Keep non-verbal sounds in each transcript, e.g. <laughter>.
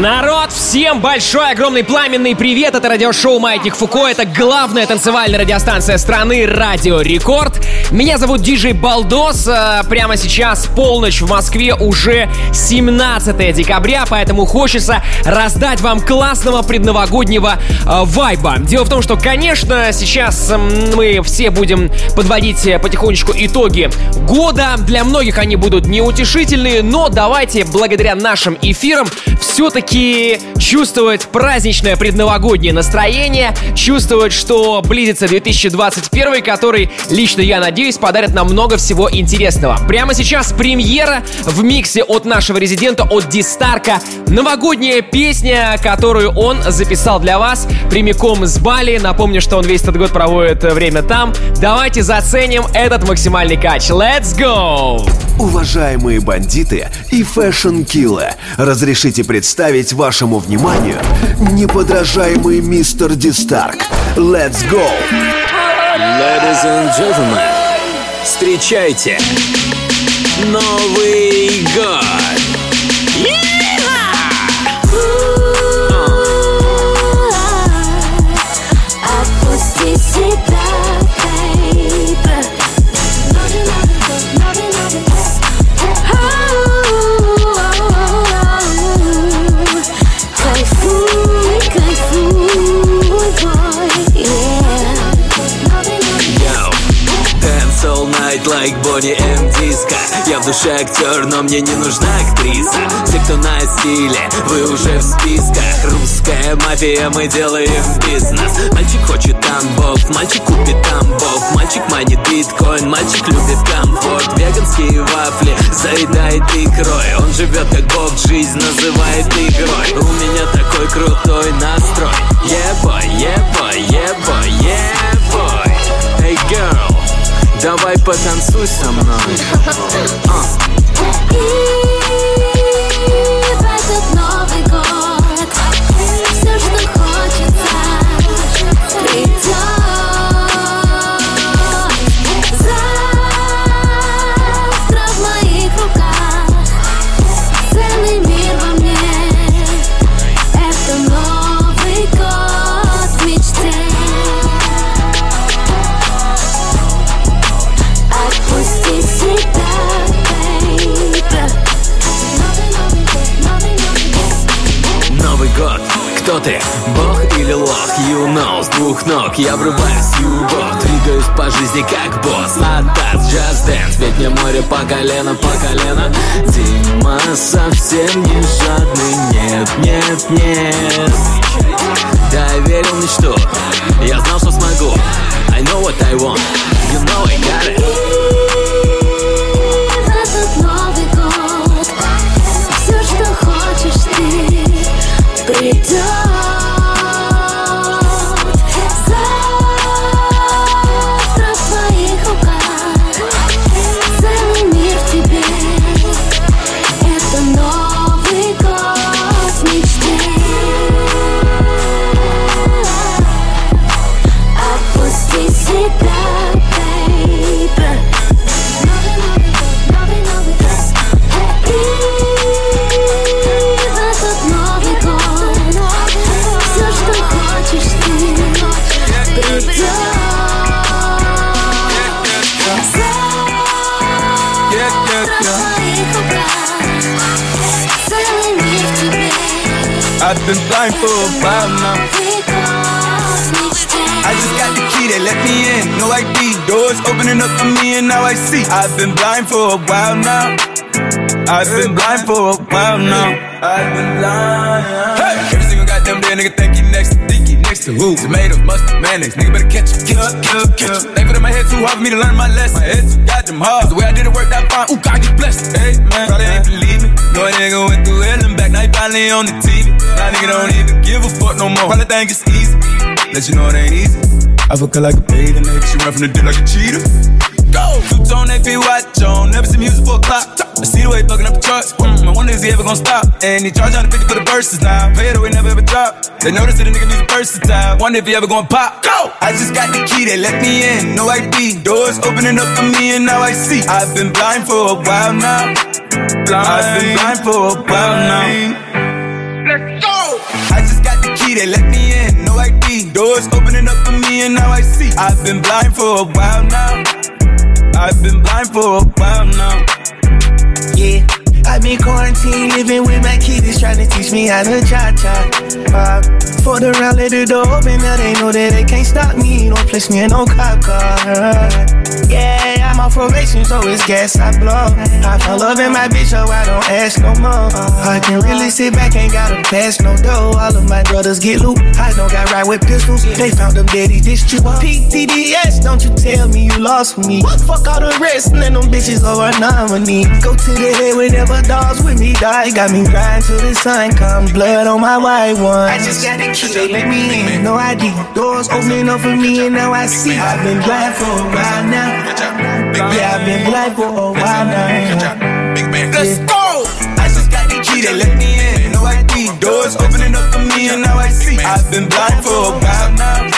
Народ, всем большой, огромный пламенный привет! Это радиошоу «Маятник Фуко». Это главная танцевальная радиостанция страны «Радио Рекорд». Меня зовут Диджей Балдос. Э, прямо сейчас полночь в Москве, уже 17 декабря, поэтому хочется раздать вам классного предновогоднего э, вайба. Дело в том, что, конечно, сейчас мы все будем подводить потихонечку итоги года. Для многих они будут неутешительные, но давайте, благодаря нашим эфирам, все-таки все-таки чувствовать праздничное предновогоднее настроение, чувствовать, что близится 2021, который, лично я надеюсь, подарит нам много всего интересного. Прямо сейчас премьера в миксе от нашего резидента, от Дистарка. Новогодняя песня, которую он записал для вас прямиком с Бали. Напомню, что он весь этот год проводит время там. Давайте заценим этот максимальный кач. Let's go! Уважаемые бандиты и фэшн-киллы, разрешите представить представить вашему вниманию неподражаемый мистер Дистарк. Let's go! Ladies and gentlemen, встречайте Новый год! Like Бонни М. Диско Я в душе актер, но мне не нужна актриса. Все, кто на стиле, вы уже в списках. Русская мафия, мы делаем бизнес. Мальчик хочет тамбов, мальчик купит тамбов Мальчик манит биткоин, мальчик любит комфорт. Веганские вафли заедает икрой. Он живет как бог, жизнь называет игрой. У меня такой крутой настрой. Yeah boy, yeah boy, Давай потанцуй со мной. Uh. <laughs> know, с двух ног я врываюсь в Двигаюсь по жизни как босс Атас, just dance. Ведь мне море по колено, по колено. Дима совсем не жадный Нет, нет, нет. Да, я верил в мечту Я знал, что смогу. I know what I want You know I got it. Been up for me, and now I see. I've been blind for a while now. I've been blind for a while now. I've been blind. Hey, every single goddamn day, nigga think he next to Dicky, next to who? Tomatoes, mustard, mayonnaise. Nigga better catch it, catch it, catch it, catch it. Thankful that my head too hard for me to learn my lesson. My head too goddamn hard. The way I did it worked out fine. Ooh, God, get blessed. Hey, man, probably ain't believe me. No nigga went through hell and back. Now he finally on the TV. Now nigga don't even give a fuck no more. Probably think it's easy. Let you know it ain't easy. I fuck her like a baby, nigga. She run from the dick like a cheetah. Go! Two tone AP watch on, never see music for a clock. I see the way fucking up the charts. Mm, I wonder is he ever gonna stop? And he charge 150 for the verses now. Pay it away, never ever drop. They notice that a nigga music versatile. Wonder if he ever gonna pop. Go! I just got the key, they let me in. No ID. Doors opening up for me, and now I see. I've been blind for a while now. Blind. I've been blind for a while now. Let's go! I just got the key, they let me in. No ID. Doors opening up for me, and now I see. I've been blind for a while now. I've been blind for a while now. Yeah. I've been quarantined, living with my kids, trying to teach me how to cha cha. Uh, for the round, let the door open, now they know that they can't stop me. Don't place me in no cop car. Yeah, I'm on probation, so it's gas I blow. I found love in my bitch, so I don't ask no more. I can really sit back, ain't gotta pass no dough. All of my brothers get loot. I don't got right with pistols. They found them daddy this true. PTDS, don't you tell me you lost me. Fuck all the rest, and then them bitches over nominee. Go to the head whenever dogs with me die. Got me grind till the sun comes. Blood on my white one. I just got the key, they let me in. No ID. Doors opening up for me, and now I see. I've been blind for a while now. Yeah, I've been blind for a while now. Let's go! I just got the key, they let me in. No ID. Doors opening up for me, and now I see. I've been blind for a while now.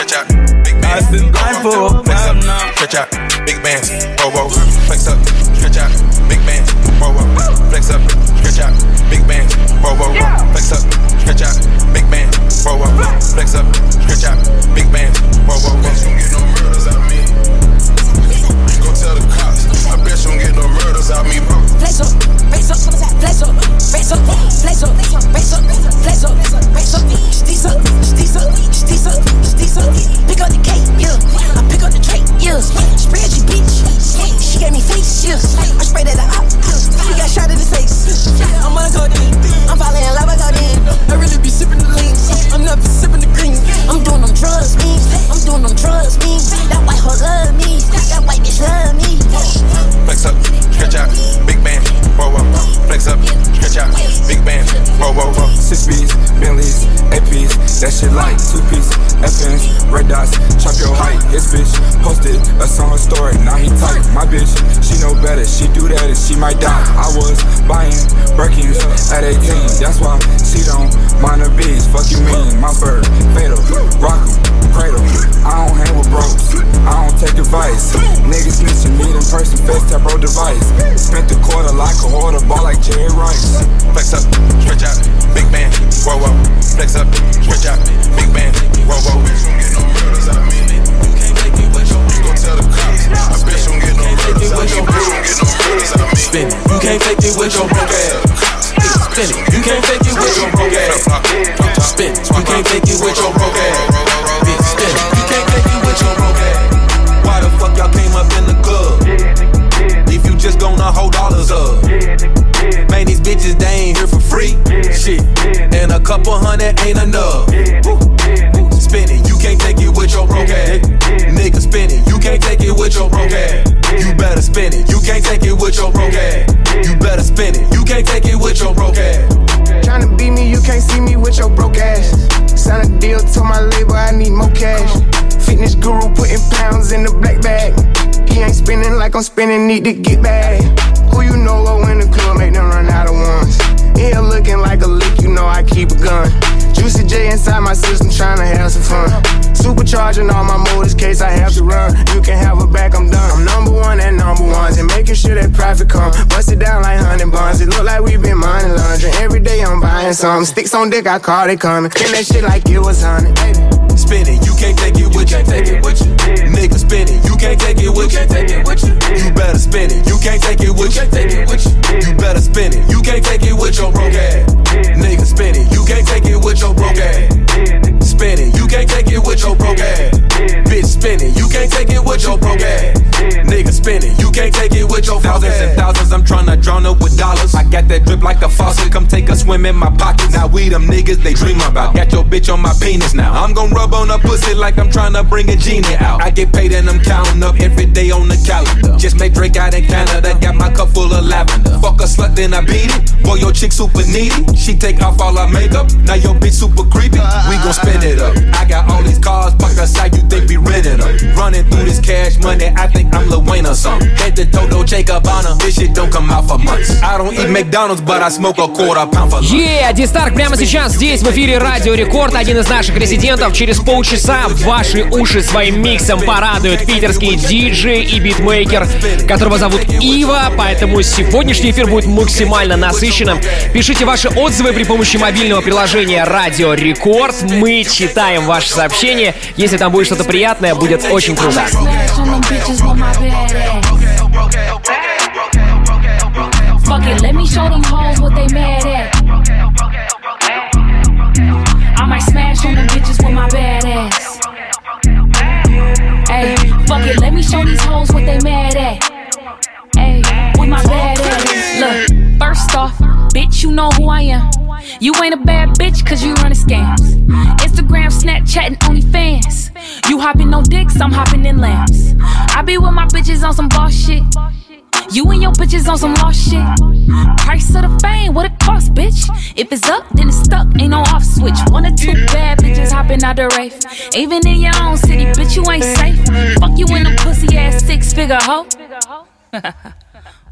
I've been blind for a while now. Stretch out, big bands, whoa whoa, flex up, stretch out, big bands, whoa whoa, flex up, stretch out, big bands, whoa whoa, flex up, stretch out, big bands, whoa whoa, flex up, stretch out, big bands, whoa whoa. Bet you get no murders out me. Go tell the cops. I bet you don't get no murders out me, bro. Flex up, flex up, flex up, flex up, flex up, flex up, flex up, flex up, steez up, steez up, steez up, steez up. Pick up the cake, yeah. I pick up the tray, yeah. Spread your bitch, she gave me face, yeah. I sprayed at the op, she got shot in the face. I'm on a codeine, I'm falling in love with codeine. I really be sipping the lean, I'm never sipping the green. I'm doing them drugs, me. I'm doing them drugs, me. That white hoe love me, that white bitch love me. Flex up, stretch out, big band, whoa whoa. Flex up, stretch out, big band, whoa whoa whoa. Six B's, Bentleys, APs, that shit like two piece, FNs, red dots, chop your height. His bitch posted a song story, now he tight. My bitch, she know better, she do that and she might die. I was buying Birkins at 18, that's why she don't mind the bees. Fuck you mean, my bird, fatal, rock I'm spinning, need to get back. Who you know low in the club, make them run out of ones. Here looking like a lick, you know I keep a gun. Juicy J inside my system, trying to have some fun. Supercharging all my motors, case I have to run. You can have a back, I'm done. I'm number one at number ones, and making sure that profit come. Bust it down like honey buns. It look like we been money laundering. Every day I'm buying something. Sticks on dick, I call it coming. Spin that shit like it was honey, baby. Spin it, you can't take it with you. Take it with you. Nigga, spin it, you can't take it with you. Take it with you. You better spin it, you can't take it with you. Take it with you. You better spin it, you can't take it with your broke ass. Nigga, spin it, you can't take it with your broke ass. Spin it, you can't take it with your broke ass. Bitch, spin it, you can't take it with your broke ass. Nigga, spin it, you can't take it with your Thousands and thousands, I'm tryna drown up with dollars. I got that drip like a faucet. Come take a swim in my pockets. Now we them niggas they dream about. Got your bitch on my penis now. I'm gon' rub on her pussy like I'm tryna bring a genie out. I get paid and I'm counting up every day on the calendar. Just made Drake out in Canada. Got my cup full of lavender. Fuck a slut, then I beat it. Boy, your chick super needy. She take off all her makeup. Now your bitch super creepy. We gon' spin it up. I got all these cars parked outside. You think we rented them? Run running through this cash money. I think I'm Lil or something. Bet the Dodo Jacob on This shit don't come out for months. I don't eat McDonald's, but I smoke a quarter pound for. Yeah, Дистарк прямо сейчас здесь, в эфире Радио Рекорд. Один из наших резидентов через полчаса ваши уши своим миксом порадуют питерский диджей и битмейкер, которого зовут Ива, поэтому сегодняшний эфир будет максимально насыщенным. Пишите ваши отзывы при помощи мобильного приложения Радио Рекорд. Мы читаем ваши сообщения. Если там будет что-то приятное, будет очень круто. Fuck it, let me show them hoes what they mad at. I might smash on them bitches with my bad ass. Hey, fuck it, let me show these hoes what they mad at. Hey, with my bad ass. Look, first off, bitch, you know who I am. You ain't a bad bitch cause you running scams. Instagram, Snapchat, and OnlyFans. You hopping on dicks, I'm hopping in lamps. I be with my bitches on some boss shit. You and your bitches on some lost shit. Price of the fame, what it cost, bitch? If it's up, then it's stuck, ain't no off switch. One or two bad bitches hopping out the rave. Even in your own city, bitch, you ain't safe. Fuck you in the pussy ass six figure hoe. <laughs>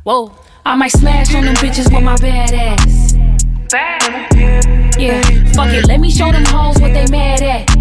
Whoa, I might smash on them bitches with my bad ass. Yeah, fuck it, let me show them hoes what they mad at.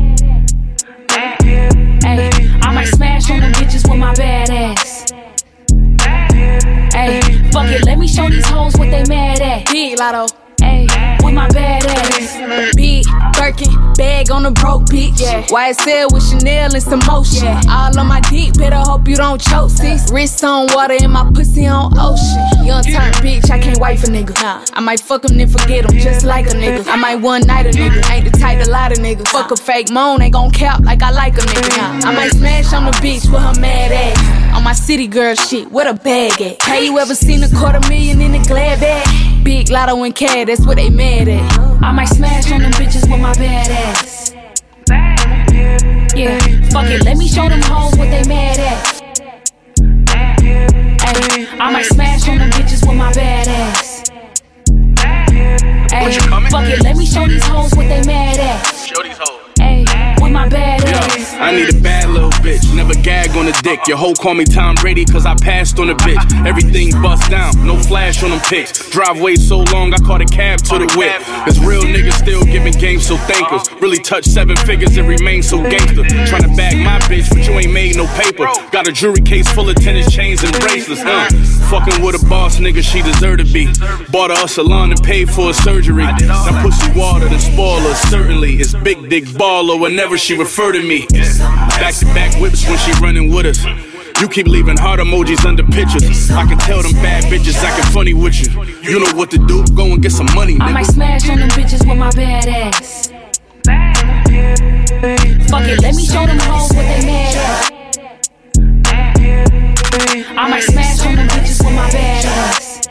Big Lotto. Hey, with my bad ass. Big Birkin, bag on the broke bitch. Yeah. YSL with Chanel and some motion. Yeah. All on my dick, better hope you don't choke. Sis. Wrist on water and my pussy on ocean. Young turn bitch, I can't wait for nigga. Nah. I might fuck him then forget him, just like a nigga. I might one night a nigga. Ain't the type to lie to niggas. Fuck a fake moan, ain't gon' cap like I like a nigga. Nah. I might smash on the bitch with her mad ass. On my city girl shit, what a bag at? Hey, you ever seen a quarter million in a glad bag? Big lotto and cat, that's what they mad at. I might smash on them bitches with my bad ass. Yeah, fuck it, let me show them hoes what they mad at. Ay, I might smash on them bitches with my bad ass. Ay, fuck it, let me show these hoes what they mad at. Show these hoes. My bad ass. I need a bad little bitch, never gag on a dick. Your hoe call me Tom Brady, cause I passed on a bitch. Everything bust down, no flash on them pics. Driveway so long, I caught a cab to the whip. There's real niggas still giving games, so thank us. Really touch seven figures and remain so gangster. Tryna bag my bitch, but you ain't made no paper. Got a jewelry case full of tennis chains and bracelets, uh. Fucking with a boss nigga, she deserve to be. Bought her a salon and paid for her surgery. That pussy water, the spoiler, certainly. It's big dick baller whenever she refer to me. Back to back whips when she running with us. You keep leaving heart emojis under pictures. I can tell them bad bitches acting funny with you. You know what to do, go and get some money, I might smash on them bitches with my bad ass. Fuck it, let me show them hoes what they mad at. I might smash on them bitches with my bad ass.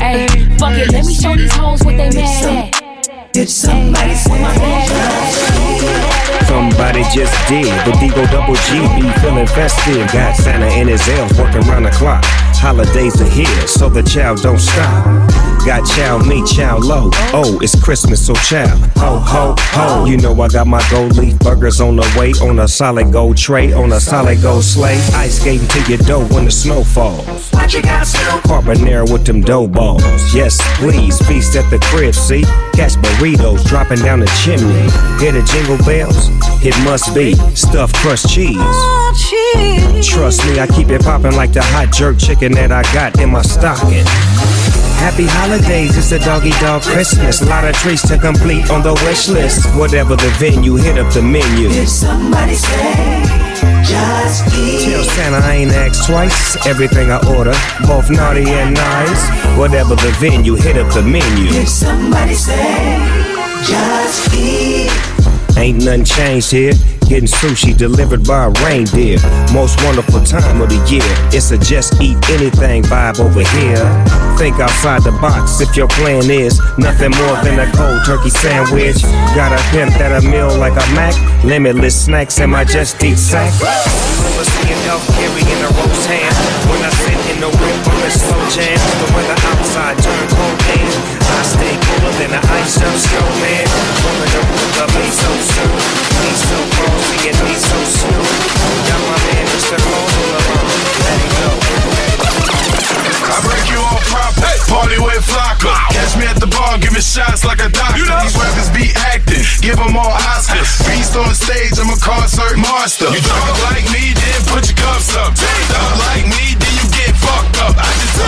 Ay, fuck it, let me show these hoes what they mad at. It's somebody with my ass. Somebody just did. The Digo Double G be feeling festive. Got Santa and his elves working round the clock. Holidays are here, so the child don't stop. Got chow me, chow low. Oh, it's Christmas, so chow. Ho, ho, ho. You know I got my gold leaf burgers on the way. On a solid gold tray, on a solid gold sleigh. Ice skating to your dough when the snow falls. What you got, Snoop? Carbonara with them dough balls. Yes, please, feast at the crib, see? Catch burritos dropping down the chimney. Hear the jingle bells? It must be stuffed crust cheese. Trust me, I keep it popping like the hot jerk chicken that I got in my stocking. Happy holidays, it's a doggy dog Christmas. A lot of treats to complete on the wish list. Whatever the venue, hit up the menu. Did somebody say just eat? Tell Santa I ain't asked twice. Everything I order, both naughty and nice. Whatever the venue, hit up the menu. Did somebody say just eat? Ain't nothing changed here. Getting sushi delivered by a reindeer. Most wonderful time of the year. It's a just eat anything vibe over here. Think outside the box if your plan is nothing more than a cold turkey sandwich. Got a pimp that a meal like a Mac. Limitless snacks in my just eat sack. Elf carrying a roast ham when I sit in the slow jam. The weather outside turned cold I stay then the ice up show me. Woman up above me so soon. He's so bossy and he's so smooth Got my man Mr. Mobile alone Let it go. I break you off proper, hey. party with Flocka. Catch me at the bar, give me shots like a doctor. You know. These rappers be acting, give them all Oscars. Beast on stage, I'm a concert monster You talk like me, then put your cups up. Take Talk like me, then you get fucked up. I just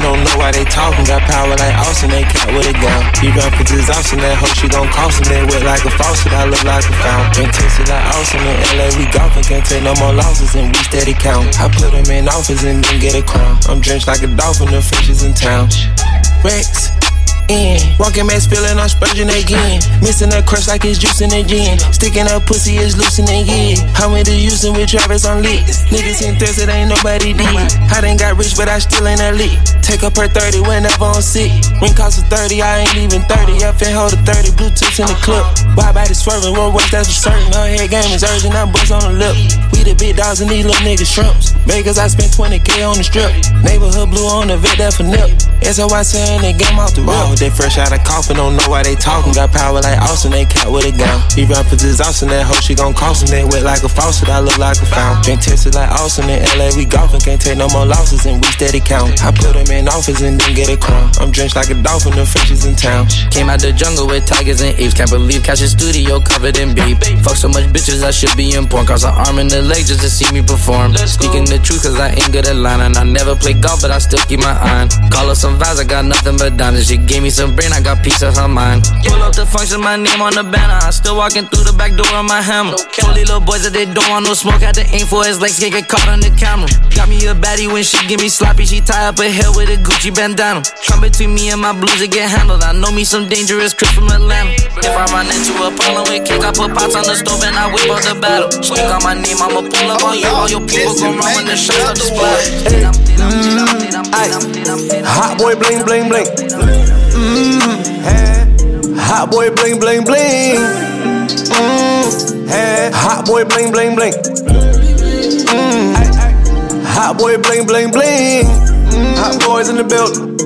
don't know why they talking. Got power like Austin, they cat with a. You got for exhaustion, that hoe she gon' cost him. They wet like a faucet, I look like a fountain. Tasted like Austin in LA, we golfing, can't take no more losses, and we steady count. I put him in office and then get a crown. I'm drenched like a dolphin, the fishes in town. Rex. In. Walking mask feeling I'm spurging again. Missing that crush like it's juicing again. Sticking up pussy is loosening again. How many using with Travis on lit? Niggas in thirst, it ain't nobody did. I done got rich, but I still ain't elite. Take up her 30 whenever I'm sick. Ring cost of 30, I ain't even 30. Up and hold a 30, Bluetooth in the clip. Why body swerving, one work that's for certain. Her head game is urgent, I'm on the lip. We the big dogs and these little niggas shrimps. Vegas, I spent 20k on the strip. Neighborhood blue on the vet, that for nip. SOY saying they game off the road. They fresh out of coffin, don't know why they talking. Got power like Austin, they cat with a gun. He rapping this Austin, that hoe she gon' cost him. They wet like a faucet, I look like a fountain. Drink tested like Austin in LA, we golfing, can't take no more losses and we steady count. I put him in office and then get a crown. I'm drenched like a dolphin, the fishes in town. Came out the jungle with tigers and apes. Can't believe catch a studio covered in beef. Fuck so much bitches, I should be in porn. Cause an arm and a leg just to see me perform. Speaking the truth, cause I ain't good at lying. And I never play golf, but I still keep my eye on. Call her some vibes, I got nothing but diamonds. She gave me some brain, I got piece of her mind. Pull up the function, my name on the banner. I still walking through the back door of my hammer. These little boys that they don't want no smoke. Had to aim for his legs, can't get caught on the camera. Got me a baddie when she give me sloppy. She tie up her hair with a Gucci bandana. Come between me and my blues to get handled. I know me some dangerous Chris from Atlanta. If I run into a problem with cake, I put pots on the stove and I whip out the battle. Speak on my name, I'ma pull up on you. All your people gon' run when the shots start to splash. Mm. Hot boy bling bling bling. Mm. Hey. Hot boy bling bling bling. Mm. Hey. Hot boy bling bling bling. Mmm, hot boy bling bling bling. Mm, hot boys in the building.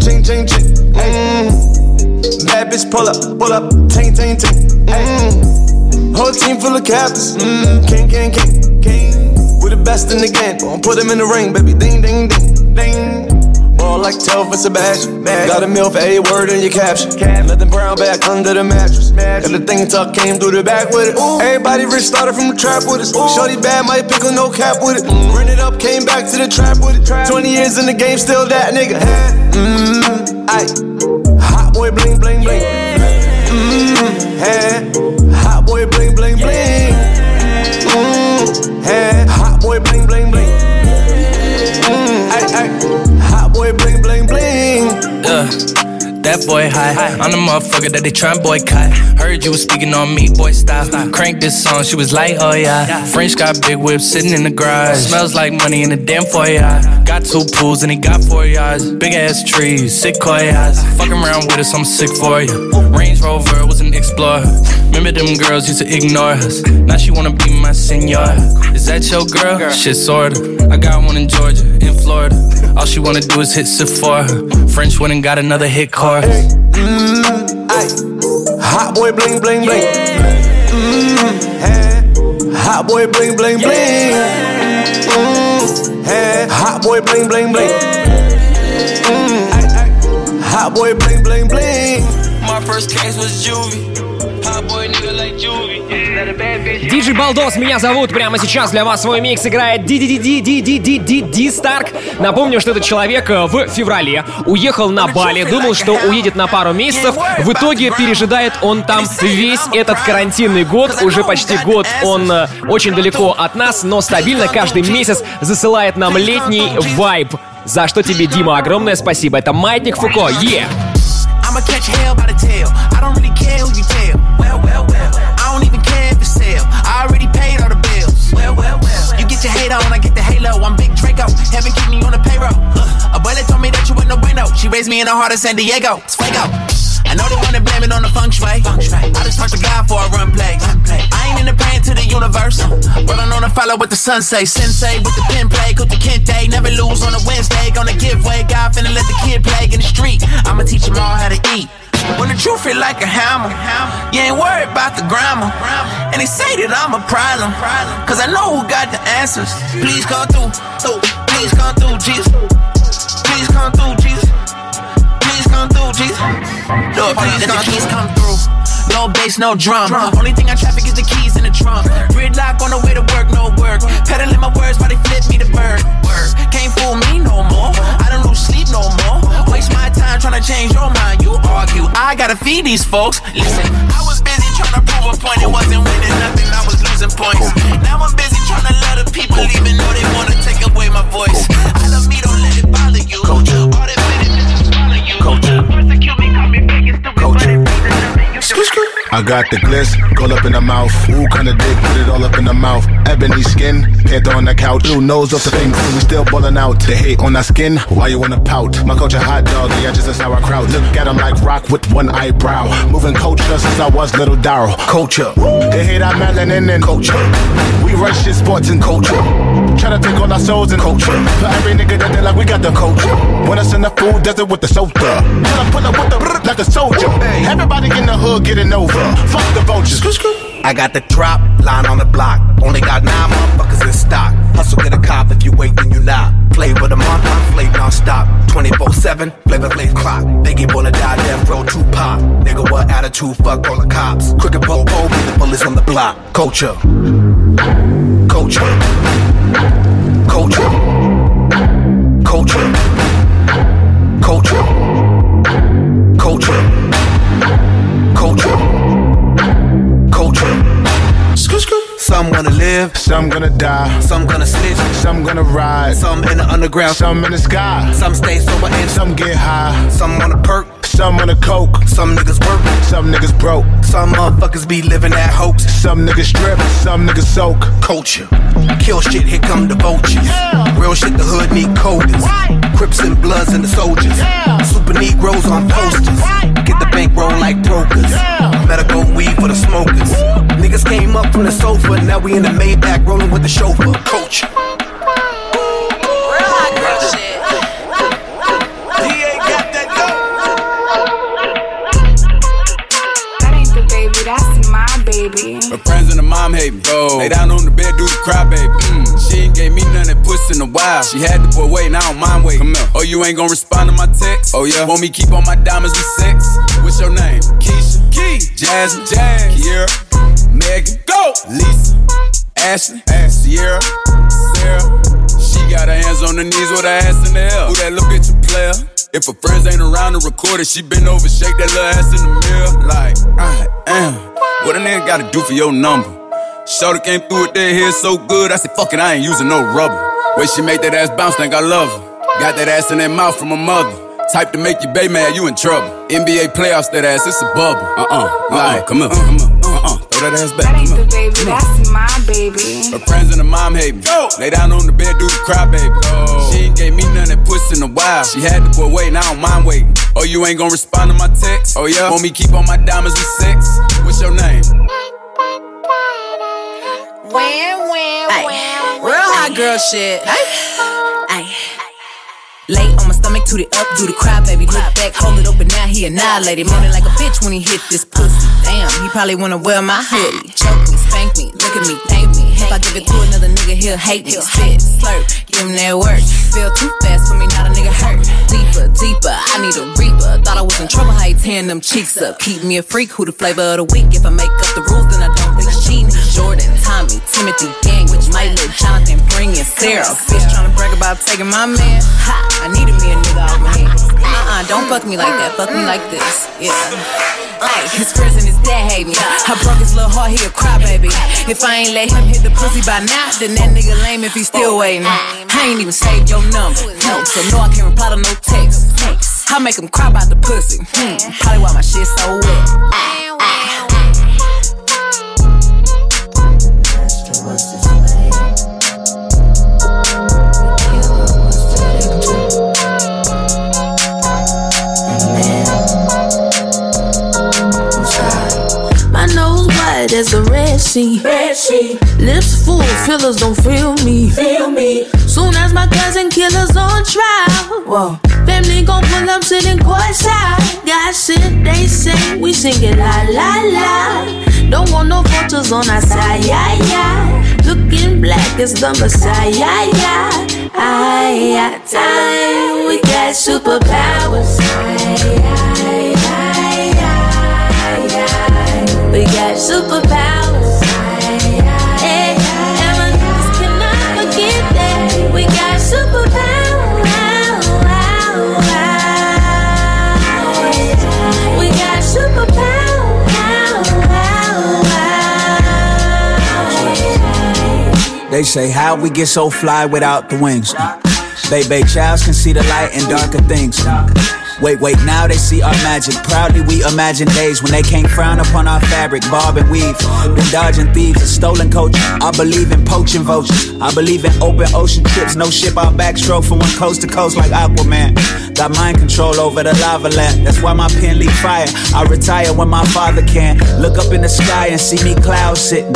Ching ching ching. Mmm, bad bitch pull up, pull up, ting ting ting. Mmm, whole team full of captains. Mmm, king king king king. We're the best in the game. Gonna put them in the ring, baby. Ding ding ding ding. Like Telford Sebastian. Got a meal for every word in your caption. Nothing brown back under the mattress. Got the thing tuck came through the back with it. Everybody rich started from the trap with us. Shorty bad, might pick on no cap with it. Run it up, came back to the trap with it. 20 years in the game, still that nigga. Mmm, aye. Hot boy bling bling bling. Mmm, hey. Boy high. I'm the motherfucker that they tryna boycott. Heard you was speaking on me, boy style. Crank this song, she was like, oh yeah. French got big whip sitting in the garage. Smells like money in the damn foyer. Got two pools and he got four yards. Big ass trees, sick koi eyes. Fucking around with us, I'm sick for you. Range Rover was an explorer. Remember them girls used to ignore us. Now she wanna be my senor. Is that your girl? Shit, sorta. I got one in Georgia, in Florida. All she wanna do is hit Sephora. French went and got another hit chorus. Mmm, aye. Hot boy bling bling bling. Mmm, hey. Hot boy bling bling bling. Mmm, hey. Hot boy bling bling bling. Mm-hmm, aye, aye. Hot boy bling bling bling. My first case was juvie. Диджей Балдос, меня зовут. Прямо сейчас для вас свой микс играет Ди Старк. Напомню, что этот человек э, в феврале уехал на Бали, думал, что уедет на пару месяцев. В итоге пережидает он там весь этот карантинный год. Уже почти год он э, очень далеко от нас, но стабильно каждый месяц засылает нам летний вайб. За что тебе, Дима, огромное спасибо. Это Маятник Фуко. Yeah! I'ma catch hell by the tail. I don't really care who you tell. Well, well, well. I don't even care if it's sale. I already paid all the bills. Well, well, well. You get your hate on, I get the halo. I'm Big Draco. Heaven keep me on the payroll. Uh, Abuela told me that you were no bueno. She raised me in the heart of San Diego. It's Fuego. I know they wanna blame it on the feng shui. I just talk to God for a run play. I ain't in the praying to the universe. But I know to follow what the sun say. Sensei with the pen play, cook the kente. Never lose on a Wednesday. Gonna give way. God finna let the kid play in the street. I'ma teach them all how to eat. When the truth feel like a hammer, you ain't worried about the grammar. And they say that I'm a problem, cause I know who got the answers. Please come through, please come through, Jesus. Please come through, Jesus. Please come through, Jesus. Lord, please come through. No bass, no drum. Only thing I traffic is the keys in the trunk. Gridlock on the way to work, no work. Pedaling my words, why they flip me the bird. Can't fool me no more. I don't lose sleep no more. Waste my time trying to change your mind. You argue, I gotta feed these folks. Listen, I was busy trying to prove a point. It wasn't winning nothing, I was losing points. Now I'm busy trying to let the people even though they wanna take away my voice. I love me, don't let it bother you. All that benefits is you. Culture. Culture. I got the gliss, call up in the mouth. Ooh, kinda dick, put it all up in the mouth. Ebony skin, panther on the couch. Blue nose off the thing, we still ballin' out. They hate on our skin, why you wanna pout? My culture hot dog, yeah, just a sauerkraut. Look at him like rock with one eyebrow. Moving culture since I was little Daryl. Culture, they hate our melanin and culture. We rush shit sports and culture. Try to take all our souls and culture. For every nigga that they like, we got the culture. When us in the food desert with the soda. Tell them pull up with the like a soldier. Everybody in the hood getting over. Fuck the vultures. I got the drop, line on the block. Only got nine motherfuckers in stock. Hustle get a cop if you wait, then you not. Flavor the month, I'm non-stop. 24-7, flavor flave clock. Biggie wanna die, death row two pop. Nigga, what attitude? Fuck all the cops. Crooked po po, the bullets on the block. Culture. Culture. Culture. Culture. Culture. Culture. Culture. Culture. Some gonna live, some gonna die, some gonna snitch, some gonna ride, some in the underground, some in the sky, some stay sober and some get high, some wanna perk, some wanna coke, some niggas work, some niggas broke, some motherfuckers be living that hoax, some niggas strip, some niggas soak. Culture, kill shit, here come the vultures. Real shit, the hood need coders. Crips and Bloods and the soldiers. Super Negroes on posters. Get the bank roll like brokers, yeah. medical weed for the smokers. Niggas came up from the sofa, now we in the Maybach rolling with the chauffeur. Culture. Mom hate me. Oh. Lay down on the bed, do the cry, baby. Mm. She ain't gave me none that puss in a while. She had to put wait, now I don't mind waiting. Oh, you ain't gonna respond to my text? Oh, yeah. Want me keep on my diamonds with sex? What's your name? Keisha. Key. Jasmine. Jazz. Kiera. Megan. Go. Lisa. Ashley. Ash. Sierra. Sarah. She got her hands on her knees with her ass in the air. Who that little bitch a player? If her friends ain't around to record it, she been over, shake that little ass in the mirror. Like, I am. What a nigga gotta do for your number? Shorty came through with that hair so good, I said, fuck it, I ain't using no rubber. Way she make that ass bounce, think I love her. Got that ass in that mouth from her mother. Type to make you bay mad, you in trouble. NBA playoffs, that ass, it's a bubble. Uh uh, like, come on, come on, uh uh, throw that ass back. That ain't the baby, that's my baby. Her friends and her mom hate me. Go. Lay down on the bed, do the cry, baby. Go. She ain't gave me none that puss in a while. She had to put wait, now I don't mind waiting. Oh, you ain't gonna respond to my text? Oh, yeah? Want me keep on my diamonds with sex? What's your name? Wham, wham, wham. Real hot girl shit. Ay. Lay on my stomach, toot it up, do the cry, baby. Look back, hold it open, now he annihilated. Moaning like a bitch when he hit this pussy. Damn, he probably wanna wear my uh-huh. hoodie. Choke me, spank me, look at me, thank me. If I give it to another nigga, he'll hate me. Spit, slurp, give him that work. Feel too fast for me, not a nigga hurt. Deeper, deeper, I need a reaper. Thought I was in trouble, how he tearing them cheeks up. Keep me a freak, who the flavor of the week. If I make up the rules, Jordan, Tommy, Timothy, Daniel, my little Jonathan, bringing Sarah. Bitch trying to brag about taking my man. Ha, I needed me a nigga off my hands. Uh-uh, don't fuck me like that. Fuck me like this. Yeah. Like, his friends and his dad hate me. I broke his little heart, he a crybaby. If I ain't let him hit the pussy by now, then that nigga lame if he still waiting. I ain't even saved your number. No, so no, I can't reply to no text. I make him cry about the pussy. Hmm, probably why my shit so wet. Ah ah. Wide as a red sea. Red sea. Lips full, fillers don't feel me. Feel me. Soon as my cousin killers on trial. Whoa. Family gon' pull up sitting courtside. God sent, they say we sing it la la la. Don't want no photos on our side, yeah yeah. Looking black as the Messiah, yeah yeah. I got time, we got superpowers. Aye, aye, We got superpowers. And cannot forget that. We got superpowers. We got superpowers. They say how we get so fly without the wings. Baby Childs can see the light in darker things. Wait, wait, now they see our magic. Proudly we imagine days when they can't frown upon our fabric, bob and weave. Been dodging thieves and stolen coaches. I believe in poaching vultures. I believe in open ocean trips, no ship out backstroke from one coast to coast like Aquaman. Got mind control over the lava lamp. That's why my pen leak fire. I retire when my father can. Look up in the sky and see me clouds sitting.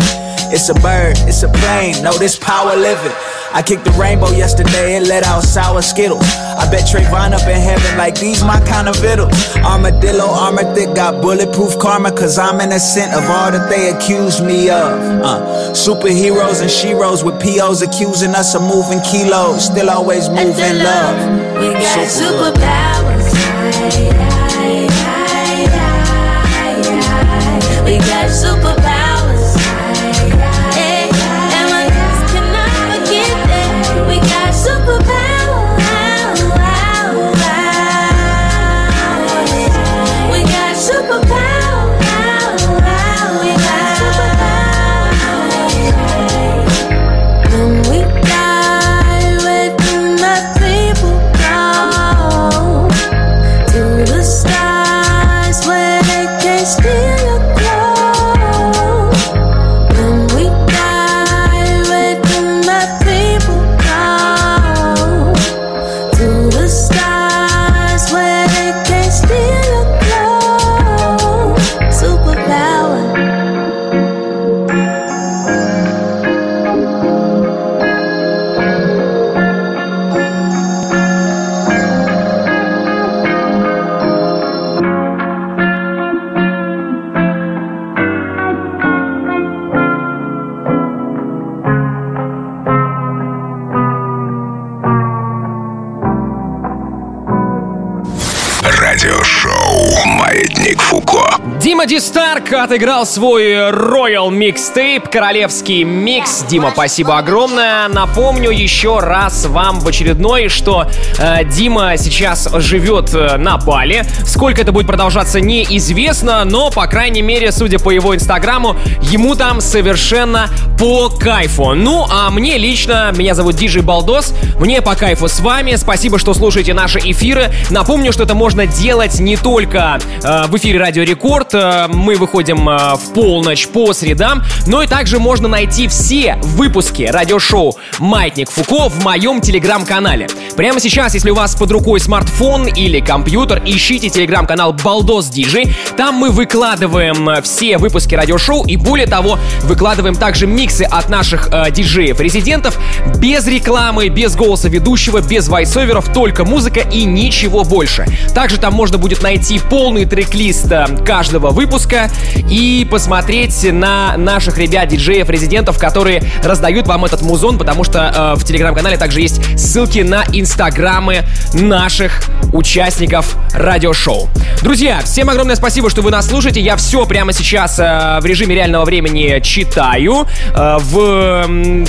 It's a bird, it's a plane, no, this power living. I kicked the rainbow yesterday and let out sour skittles. I bet Trayvon up in heaven like these my kind of vittles. Armadillo, armor thick, got bulletproof karma, cause I'm innocent of all that they accuse me of. Uh, superheroes and sheroes with POs accusing us of moving kilos, still always moving love. We got superpowers. We got superpowers. Старк отыграл свой Royal Mixtape, королевский микс. Дима, спасибо огромное. Напомню еще раз вам в очередной, что э, Дима сейчас живет э, на Бали. Сколько это будет продолжаться, неизвестно, но, по крайней мере, судя по его инстаграму, ему там совершенно по кайфу. Ну, а мне лично, меня зовут Диджей Балдос, мне по кайфу с вами. Спасибо, что слушаете наши эфиры. Напомню, что это можно делать не только э, в эфире Радио Рекорд, э, мы выходим э, в полночь по средам, но и также можно найти все выпуски радиошоу «Маятник Фуко» в моем телеграм-канале. Прямо сейчас, если у вас под рукой смартфон или компьютер, ищите телеграм-канал Балдос Диджей. Там мы выкладываем э, все выпуски радиошоу и более того, выкладываем также миксы от наших э, диджеев-резидентов без рекламы, без голоса ведущего, без вайсоверов, только музыка и ничего больше. Также там можно будет найти полный трек-лист э, каждого выпуска и посмотреть на наших ребят-диджеев-резидентов, которые раздают вам этот музон, потому что э, в телеграм-канале также есть ссылки на инстаграмы наших участников радиошоу. Друзья, всем огромное спасибо, что вы нас слушаете. Я все прямо сейчас э, в режиме реального времени читаю э, в,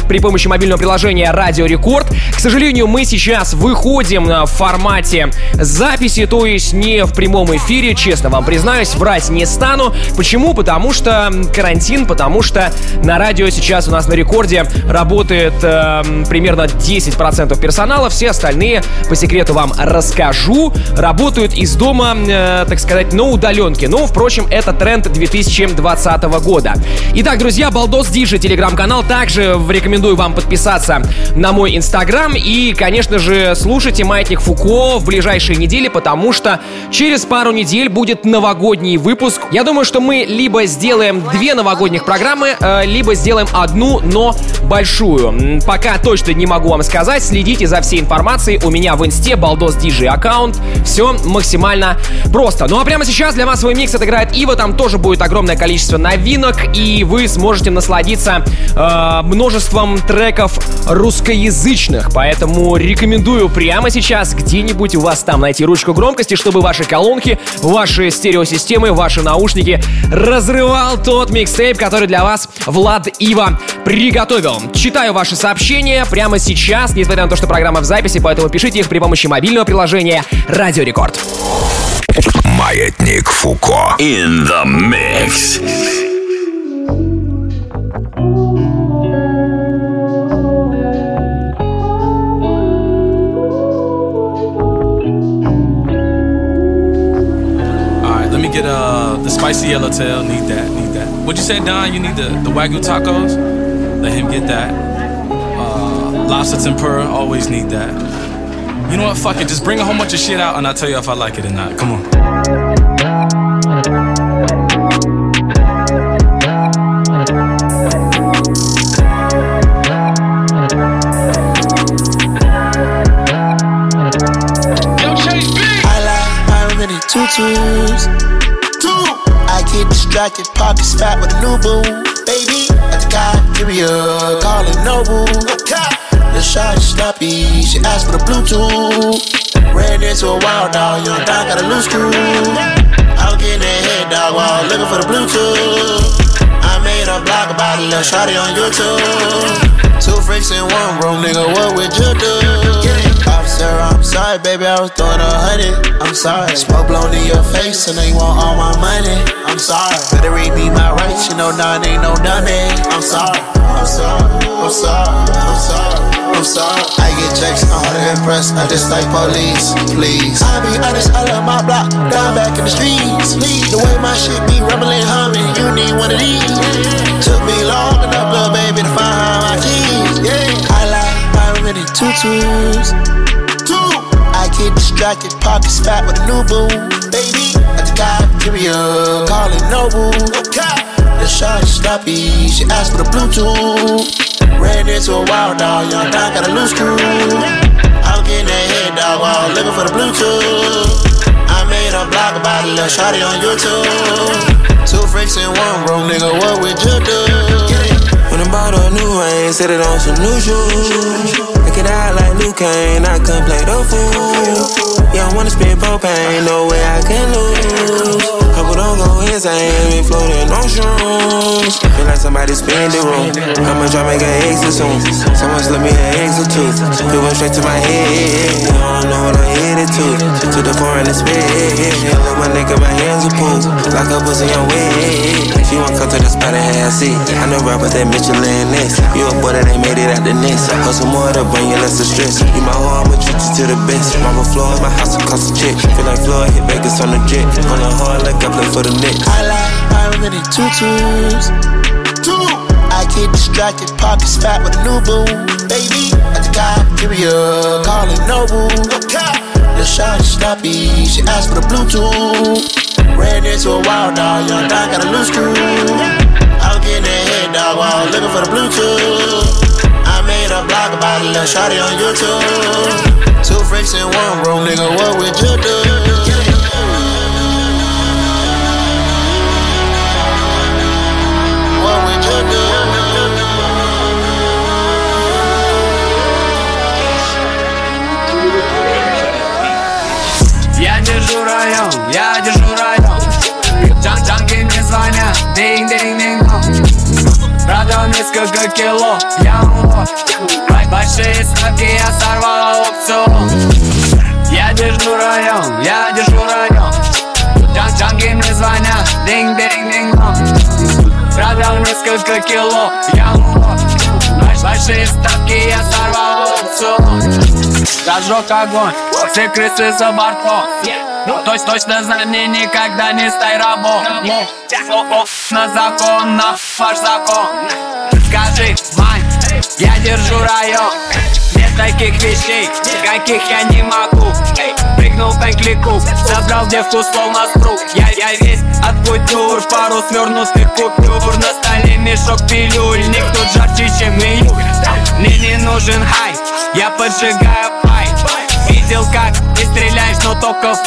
при помощи мобильного приложения Радио Рекорд. К сожалению, мы сейчас выходим в формате записи, то есть не в прямом эфире, честно вам признаюсь, врать не стану. Почему? Потому что карантин, потому что на радио сейчас у нас на рекорде работает э, примерно 10% персонала, все остальные, по секрету вам расскажу, работают из дома, э, так сказать, на удаленке. Но, впрочем, это тренд 2020 года. Итак, друзья, Балдос Диджи, телеграм-канал. Также рекомендую вам подписаться на мой инстаграм и, конечно же, слушайте Маятник Фуко в ближайшие недели, потому что через пару недель будет новогодний выпуск. Я думаю, что мы либо сделаем две новогодних программы, э, либо сделаем одну, но большую. Пока точно не могу вам сказать. Следите за всей информацией у меня в инсте Балдос Диджи аккаунт. Все максимально просто. Ну а прямо сейчас для вас свой микс отыграет Ива. Там тоже будет огромное количество новинок, и вы сможете насладиться э, множеством треков русскоязычных. Поэтому рекомендую прямо сейчас где-нибудь у вас там найти ручку громкости, чтобы ваши колонки, ваши стереосистемы, ваши наушники разрывал тот микстейп, который для вас Влад Ива приготовил. Читаю ваши сообщения прямо сейчас, несмотря на то, что программа в записи, поэтому пишите их при помощи мобильного приложения Радио Рекорд. Маятник Фуко. In the mix. The spicy yellowtail. Need that, need that. What'd you say, Don? You need the, the wagyu tacos? Let him get that. Uh, lobster tempura, always need that. You know what? Fuck it. Just bring a whole bunch of shit out and I'll tell you if I like it or not. Come on. I like how many tutus. Two. Get distracted, pockets fat with a new boo. Baby, at the cafeteria, calling Noble. The shot is sloppy, she asked for the Bluetooth. Ran into a wild dog, young dog got a loose screw. I was getting that head dog while looking for the Bluetooth. I made a blog about a little shotty on YouTube. Two freaks in one room, nigga, what would you do? Officer, I'm sorry, baby, I was throwing a hundred. I'm sorry. Smoke blown in your face, and you want all my money. I'm sorry. Better read me my rights, you know none ain't no dummy. I'm sorry. I'm sorry. I'm sorry. I'm sorry. I'm sorry. I get checks, I'm hard to impress. I just like police, please. I be honest, I love my block, down back in the streets. Please, the way my shit be rumbling, humming, you need one of these. Took me long enough, little baby, to find my keys. Yeah, I like how many tutus. I get distracted, pockets fat with a new boo. Baby, at the cafeteria, calling Noble. The shot is sloppy, she asked for the Bluetooth. Ran into a wild dog, young dog got a loose screw. I was getting that head dog while looking for the Bluetooth. I made a blog about a little shotty on YouTube. Two freaks in one room, nigga, what would you do? When I bought a new range, set it on some new shoes. Out like Luke Kane, I can play the fool. Yeah, I wanna spend propane, no way I can lose. Couple don't go insane, be floating on shrooms. Feel like somebody spin the room. How much I make an exit soon? Someone slip me an exit too. It went straight to my head. You don't know what I hit it to. To the foreign and spit. Look my nigga, my hands are pulled. Like a pussy on wet. She want come to the spot and have a seat. I know rappers that Michelin next. You a boy that ain't made it out the nest. Hustle more to bring you less of stress. You my hoe, I'ma treat you to the best. Mama floor in my house, it cost a check. Feel like Floyd hit Vegas on the jet. On the hard like I play for the Knicks. I like how many tutus. Two. I get distracted, pockets fat with a new boo. Baby, at the cafeteria, calling Noble. The shot is sloppy, she asked for the Bluetooth. Ran into a wild dog, young dog got a loose screw. I was getting that head dog while looking for the Bluetooth. I made a blog about a little shotty on YouTube. Two freaks in one room, nigga, what would you do? звоня Динь, динь, динь, Продал несколько кило, я мло Большие ставки, я сорвал аукцион Я держу район, я держу район. Джан Джанги мне звонят, динь, динь, динь, Продал несколько кило, я мло Большие ставки, я сорвал аукцион Зажег огонь, все крысы за бортом. Точно, точно знай, никогда не стай рабом На закон, на ваш закон. Скажи, мань, я держу район. Нет таких вещей, каких я не могу. Прыгнул в клику, забрал девку словно спру. Я, я весь от культур, пару свернутых купюр На столе мешок пилюль, никто жарче, чем июль Мне не нужен хай, я поджигаю пай Видел, как ты стреляешь,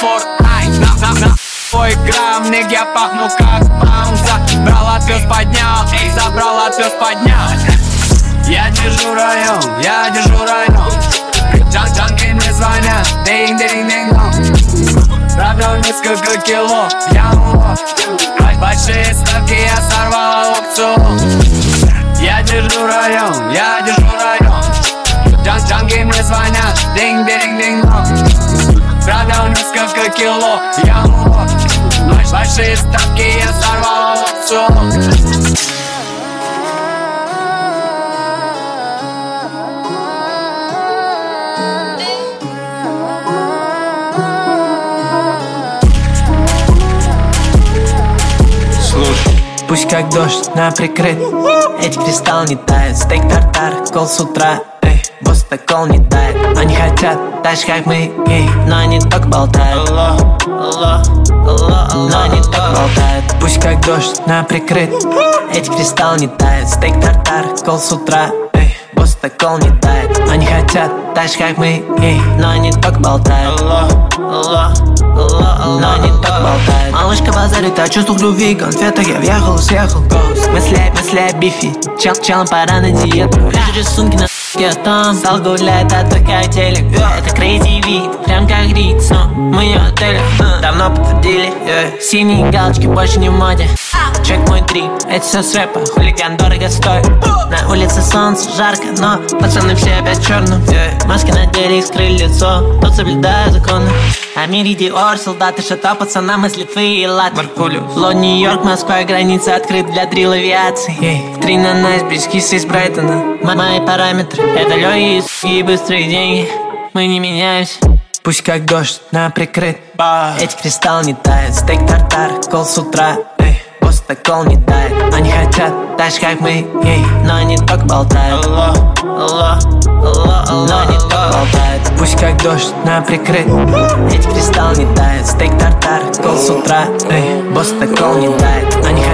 Fortnite. На, Ой, грамм, я пахну как бамза Брал отвез, поднял, эй, забрал отвез, поднял. Я держу район, я держу район. Джан Джанки мне звонят, динг динг динг динг Продал несколько кило, я лох. Большие ставки я сорвал аукцион Я держу район, я держу район. Джан Джанги мне звонят, динг динг динг Продал несколько кило, я лох Большие ставки я сорвал аукцион Пусть как дождь на прикрыт Эти кристалл не тает Стейк тартар, кол с утра босс так кол не тает Они хотят так же как мы эй, Но они только болтают. Аллах, Аллах, Аллах, Но они только болтают. Пусть как дождь на прикрыт. Эти кристалл не тает Стейк тартар, кол с утра. Эй, босс так кол не тает Они хотят так же как мы эй, Но они только болтают. Аллах, Аллах, Аллах, Но они только болтают. Малышка базарит, а чувствах любви. Конфета, я въехал, съехал. Гоус, мысли, мысли о бифе Чел, челом пора на диету. Вижу рисунки на я там Стал гулять, а как телек. Это crazy вид, прям как Рикс Но мы не отеле, давно подтвердили Синие галочки больше не в моде. Чек мой дрип, это все с рэпа. Хулиган дорого стоит. На улице солнце жарко, но Пацаны все опять черным Маски надели и скрыли лицо Тут соблюдаю законы. А мире Диор, солдаты шата Пацанам из Литвы и Латвии. Лон, Нью-Йорк, Москва, граница открыт для дрил авиации. Три на найс, брискисы из Брайтона Мои параметры. Это лёги и быстрые деньги. Мы не меняемся. Пусть как дождь на прикрыт. Эти кристалл не тает Стейк тартар, кол с утра. Эй, так кол не тает. Они хотят так же как мы. Ей, Но они только болтают. Аллах, Аллах, Аллах, Но они только болтают. Пусть как дождь на прикрыт. Эти кристалл не тает Стейк тартар, кол с утра. Эй, так кол не тает. Они хотят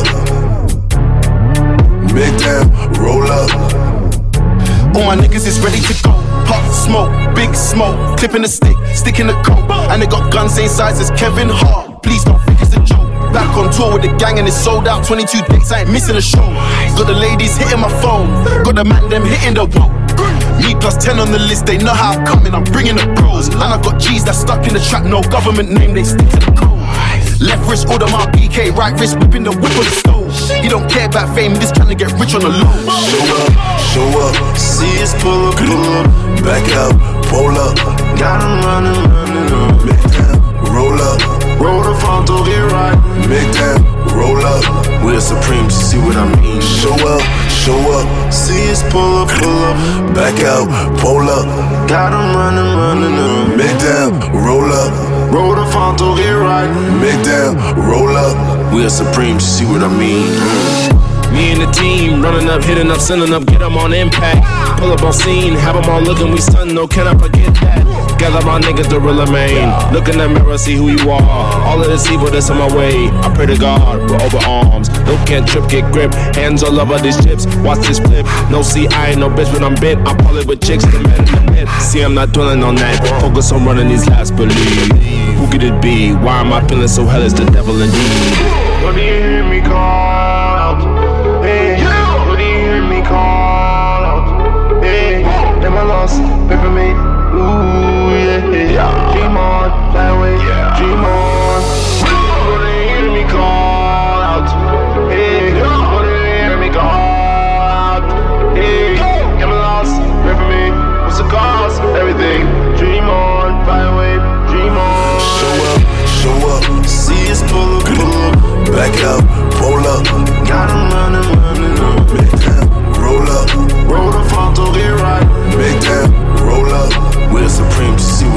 big down, roll up. All my niggas is ready to go. Pop smoke, big smoke, clipping the stick, sticking the coat. And they got guns same size as Kevin Hart. Please don't think it's a joke. Back on tour with the gang and it's sold out. 22 dates, I ain't missing a show. Got the ladies hitting my phone, got the man them hitting the wall. Me plus 10 on the list, they know how I'm coming, I'm bringing the bros. And I got G's that stuck in the trap, no government name, they stick to the code. Left wrist, order my PK, right wrist, whipping the whip on the stove. You don't care about fame, just trying to get rich on the low. Show up, show up, see us pull up, pull up, back out, pull up. Got 'em running, running up. Make down, roll up, Roll the front door, get right. make down, roll up. We're supreme, see what I mean. Show up, show up, See us pull up, pull up. back out, pull up. Got 'em running, running up. Make down, roll up, Roll the front door, get right. make down, roll up. We're supreme, see what I mean. Me and the team running up, hitting up, sending up, get them on impact. Pull up on scene, have them all looking, we stun, no, oh, can I forget that? Gather my niggas, the real main. Look in the mirror, see who you are. All of this evil that's on my way. I pray to God, we're over arms. No can't trip, get grip. Hands all over these chips, watch this flip. No, see, I ain't no bitch when I'm bent. I'm probably with chicks, the man. See, I'm not dwelling on that. Focus on running these last believe. Who could it be? Why am I feeling so hell? Is the devil indeed? What do you hear me call call out? Hey, never lost, pay for me. Ooh, yeah, yeah. Dream on, fly away, dream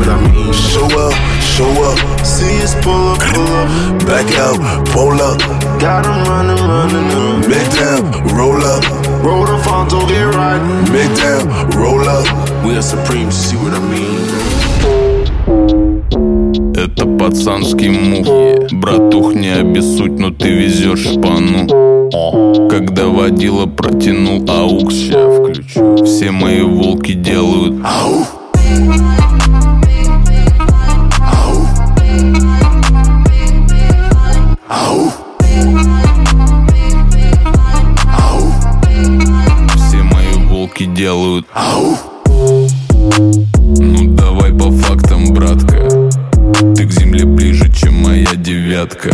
what I mean? Show up, show up. See us pull up, pull up. Back out, roll up. Got 'em running, running up. Big time, roll up. Roll the front to get right. Big time, roll up. We're supreme, see what I mean? Это пацанский мух Братух, не обессудь, но ты везешь шпану Когда водила протянул аукс Ща включу Все мои волки делают ау Ну давай по фактам, братка. Ты к земле ближе, чем моя девятка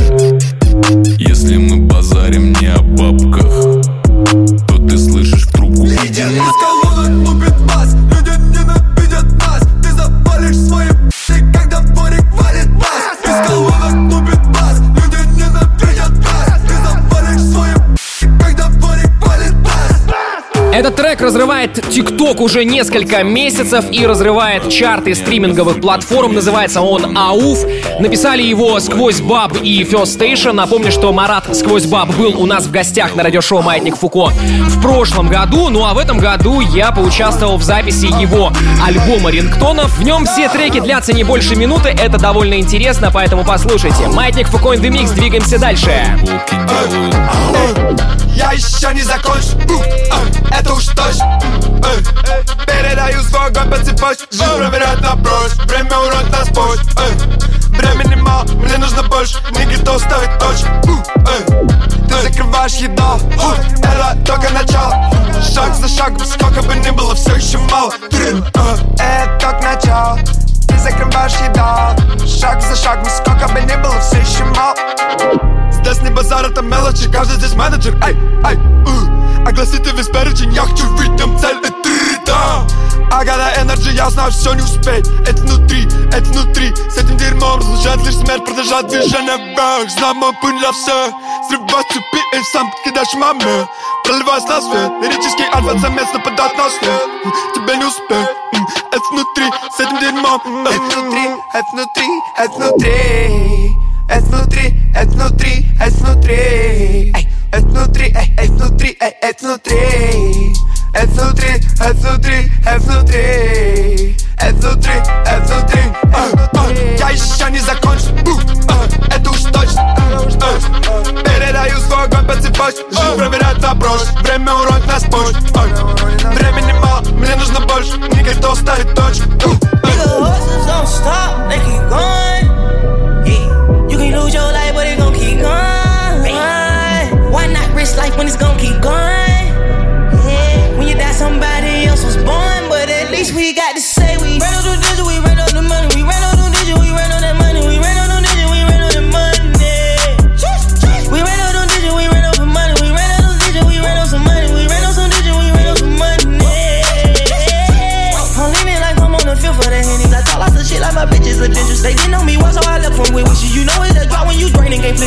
ТикТок уже несколько месяцев и разрывает чарты стриминговых платформ. Называется он «Ауф». Написали его «Сквозь Баб» и «First Station». Напомню, что Марат «Сквозь Баб» был у нас в гостях на радиошоу «Маятник Фуко» в прошлом году. Ну а в этом году я поучаствовал в записи его альбома рингтонов. В нем все треки длятся не больше минуты. Это довольно интересно, поэтому послушайте. «Маятник Фуко in the Mix». Двигаемся дальше. Я еще не закончу, э, это уж точно э, Передаю свой огонь по цепочке Жизнь проверяет на прочь Время урод нас почт э, Времени мало, мне нужно больше. Не готов ставить точку у, э, Ты закрываешь еда у, Это только начало. Шаг за шагом, сколько бы ни было, все еще мало. Трин, Это только начало. Ты закрываешь еда Шаг за шагом, сколько бы ни было, все еще мало. Здесь не базар, это мелочи, каждый здесь менеджер. Эй, эй, uh. Огласите весь перечень, я хочу видим цель и три, да I got that energy, я знаю, все не успеть Это внутри, это внутри С этим дерьмом разлучает лишь смерть Продолжать движение вверх Знаю мой путь для всех Срывать цепи и сам кидаешь маме Проливаясь на свет Лирический альфа-самец нападает на след Тебе не успеть Это внутри, с этим дерьмом Это внутри, это внутри, это внутри это внутри, это внутри, это внутри Эй, Это внутри, эй, это внутри, эй, это внутри Это внутри, это внутри, это внутри Это внутри, это внутри Я еще не закончил, это уж точно Передаю свой огонь по цепочке Жизнь проверяет прошлое Время урок нас позже Времени мало, мне нужно больше Не готов ставить точку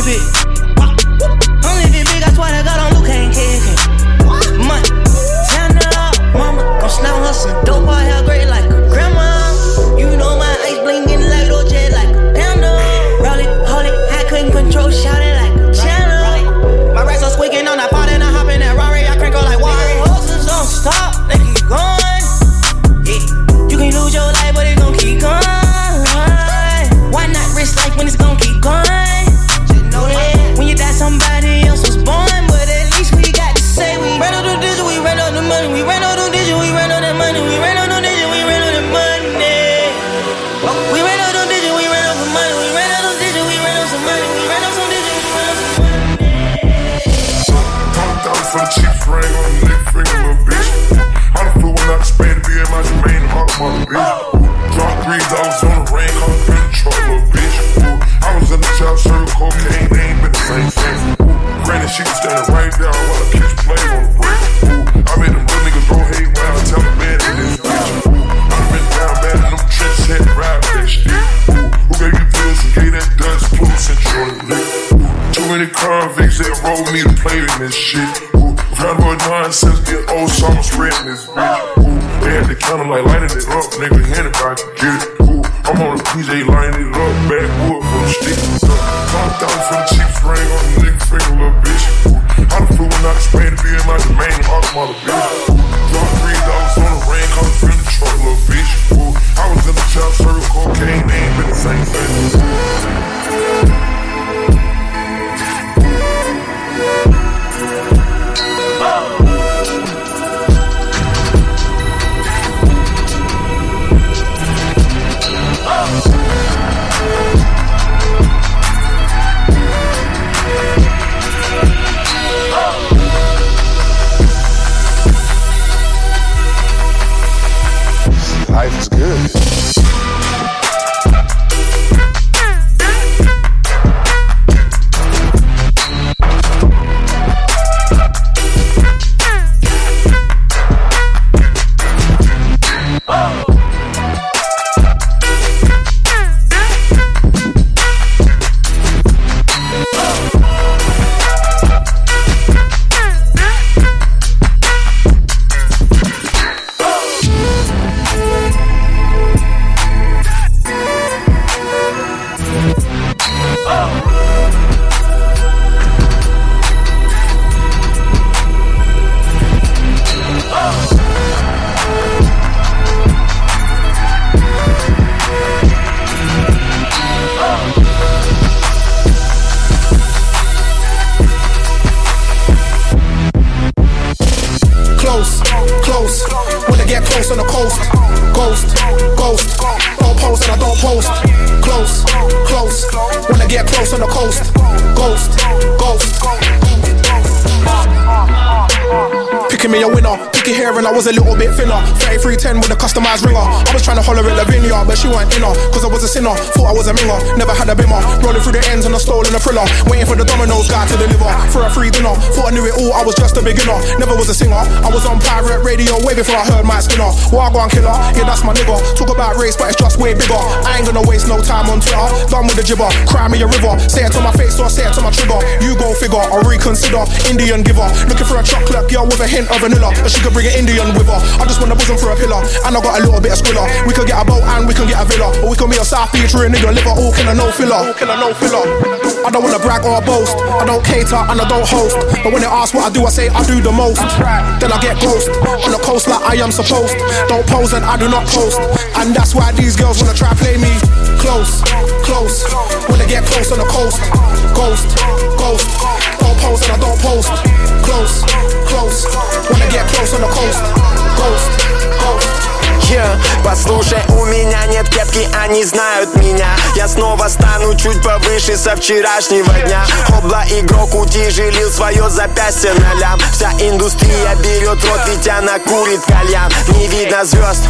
baby. Mother bitch. Drop three dollars on the rain, call in truck, little bitch. Ooh, I was in the top circle, cocaine, they ain't been the same since. Ooh, granted, she was standing right there while I kiss play on the brick. Ooh, I made them real niggas go hate when I tell them man in this bitch. Ooh, I been down bad in them trenches, had to ride that shit. Ooh, who gave you pills and gave that dust plus and the lick? Too many convicts that rolled me to play in this shit. pissing was a I minger. Never had a bimmer. Rolling through the ends and I stole in a thriller. Waiting for the Domino's guy to deliver. For a free dinner, thought I knew it all, I was just a beginner. Never was a singer, I was on pirate radio way before I heard my Skinner. Wagwan killer, yeah, that's my nigga. Talk about race, but it's just way bigger. I ain't gonna waste no time on Twitter. Done with the gibber, cry me a river. Say it to my face or say it to my trigger. You go figure, or reconsider. Indian giver, looking for a chocolate girl with a hint of vanilla. But she could bring an Indian with her. I just want a bosom for a pillar. And I got a little bit of squiller. We could get a boat and we can get a villa. Or we can be a South Beach nigga live all killer, no filler. All killer, no filler. I don't wanna brag or boast. I don't cater and I don't host. But when they ask what I do, I say I do the most. Then I get ghost on the coast like I am supposed. Don't pose and I do not post. And that's why these girls wanna try play me close, close. When they get close on the coast, ghost, ghost. Don't pose and I don't post. Close, close. When they get close on the coast, ghost. Послушай, у меня нет кепки, они знают меня. Я снова стану чуть повыше со вчерашнего дня. Обла игрок утяжелил свое запястье на лям. Вся индустрия берет рот, ведь она курит кальян. Не видно звезд,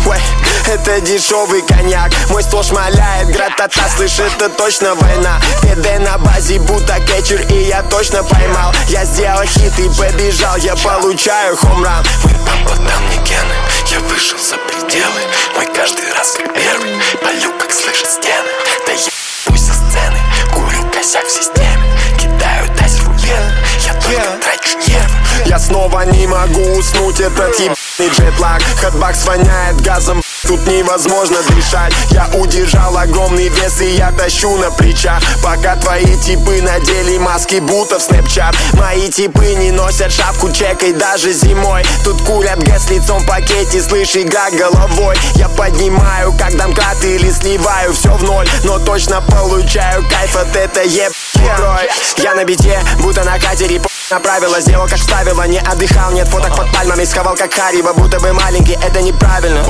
это дешевый коньяк. Мой стол шмаляет, гратата, слышь, это точно война. ПД на базе, будто кетчер, и я точно поймал. Я сделал хит и побежал, я получаю хомран. Дал мне гены, я вышел за пределы. Мой каждый раз как первый, полю как слышит стены. Да я пусть со сцены, курю косяк в системе. Кидаю тайс в я только трачу нервы. Я снова не могу уснуть, этот ебаный джетлаг. Хэтбакс воняет газом, Тут невозможно дышать. Я удержал огромный вес и я тащу на плечах. Пока твои типы надели маски будто в снэпчат Мои типы не носят шапку чекай даже зимой. Тут курят гэс лицом в пакете, слышь, игра головой. Я поднимаю как домкрат или сливаю все в ноль. Но точно получаю кайф от этой еб Я на бите, будто на катере Направила, сделал как вставила. Не отдыхал, нет фоток под пальмами Сховал как Хариба, будто бы маленький. Это неправильно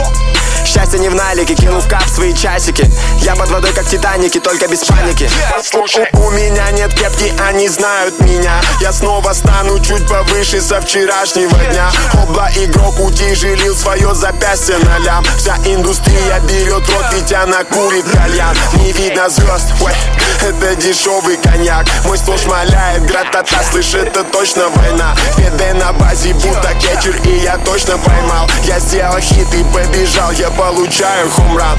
Счастье не в налике, кинул в кап свои часики. Я под водой, как Титаники, только без паники. У, у меня нет кепки, они знают меня. Я снова стану чуть повыше со вчерашнего дня. Обла игрок утяжелил свое запястье на лям. Вся индустрия берет рот, ведь она курит кальян. Не видно звезд, ой, это дешевый коньяк. Мой стол шмаляет, гратата, слышь, это точно война. Педы на базе, будто кетчер, и я точно поймал. Я сделал хит и побежал, я получаю хумран